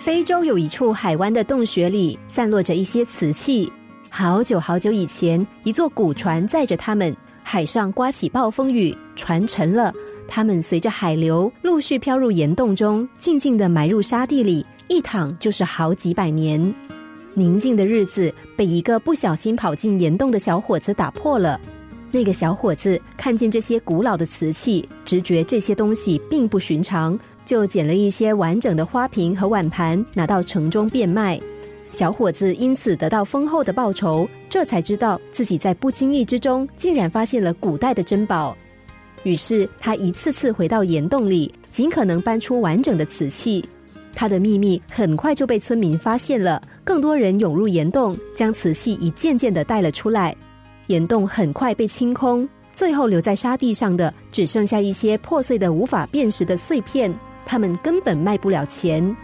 非洲有一处海湾的洞穴里，散落着一些瓷器。好久好久以前，一座古船载着他们，海上刮起暴风雨，船沉了。他们随着海流陆续飘入岩洞中，静静地埋入沙地里，一躺就是好几百年。宁静的日子被一个不小心跑进岩洞的小伙子打破了。那个小伙子看见这些古老的瓷器，直觉这些东西并不寻常。就捡了一些完整的花瓶和碗盘，拿到城中变卖。小伙子因此得到丰厚的报酬，这才知道自己在不经意之中竟然发现了古代的珍宝。于是他一次次回到岩洞里，尽可能搬出完整的瓷器。他的秘密很快就被村民发现了，更多人涌入岩洞，将瓷器一件件的带了出来。岩洞很快被清空，最后留在沙地上的只剩下一些破碎的、无法辨识的碎片。他们根本卖不了钱，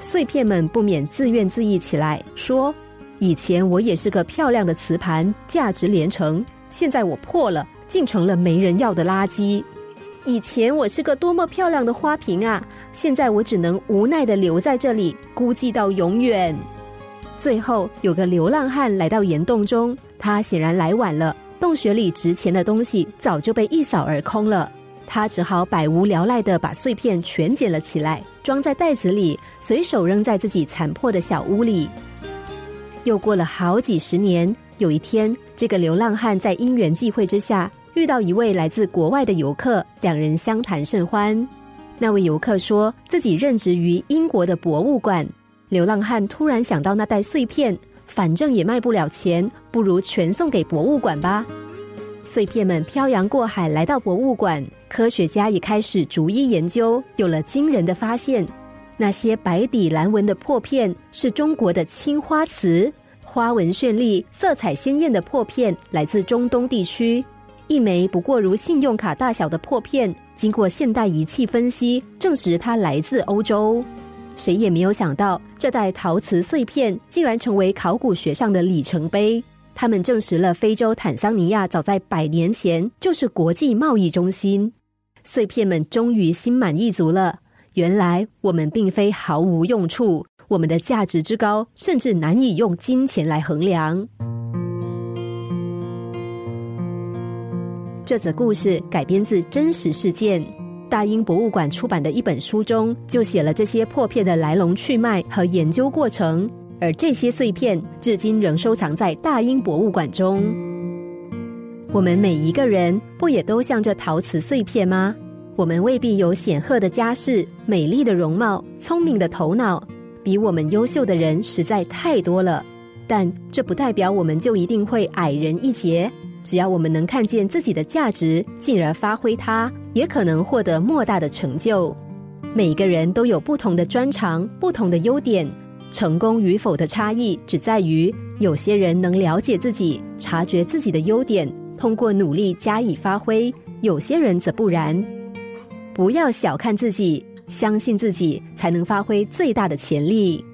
碎片们不免自怨自艾起来，说：“以前我也是个漂亮的瓷盘，价值连城，现在我破了，竟成了没人要的垃圾。以前我是个多么漂亮的花瓶啊，现在我只能无奈的留在这里，孤寂到永远。”最后，有个流浪汉来到岩洞中，他显然来晚了，洞穴里值钱的东西早就被一扫而空了。他只好百无聊赖的把碎片全捡了起来，装在袋子里，随手扔在自己残破的小屋里。又过了好几十年，有一天，这个流浪汉在因缘际会之下遇到一位来自国外的游客，两人相谈甚欢。那位游客说自己任职于英国的博物馆。流浪汉突然想到那袋碎片，反正也卖不了钱，不如全送给博物馆吧。碎片们漂洋过海来到博物馆。科学家也开始逐一研究，有了惊人的发现。那些白底蓝纹的破片是中国的青花瓷，花纹绚丽、色彩鲜艳的破片来自中东地区。一枚不过如信用卡大小的破片，经过现代仪器分析，证实它来自欧洲。谁也没有想到，这袋陶瓷碎片竟然成为考古学上的里程碑。他们证实了非洲坦桑尼亚早在百年前就是国际贸易中心。碎片们终于心满意足了。原来我们并非毫无用处，我们的价值之高，甚至难以用金钱来衡量。这则故事改编自真实事件，大英博物馆出版的一本书中就写了这些破片的来龙去脉和研究过程，而这些碎片至今仍收藏在大英博物馆中。我们每一个人不也都像这陶瓷碎片吗？我们未必有显赫的家世、美丽的容貌、聪明的头脑，比我们优秀的人实在太多了。但这不代表我们就一定会矮人一截。只要我们能看见自己的价值，进而发挥它，也可能获得莫大的成就。每个人都有不同的专长、不同的优点，成功与否的差异只在于有些人能了解自己，察觉自己的优点。通过努力加以发挥，有些人则不然。不要小看自己，相信自己，才能发挥最大的潜力。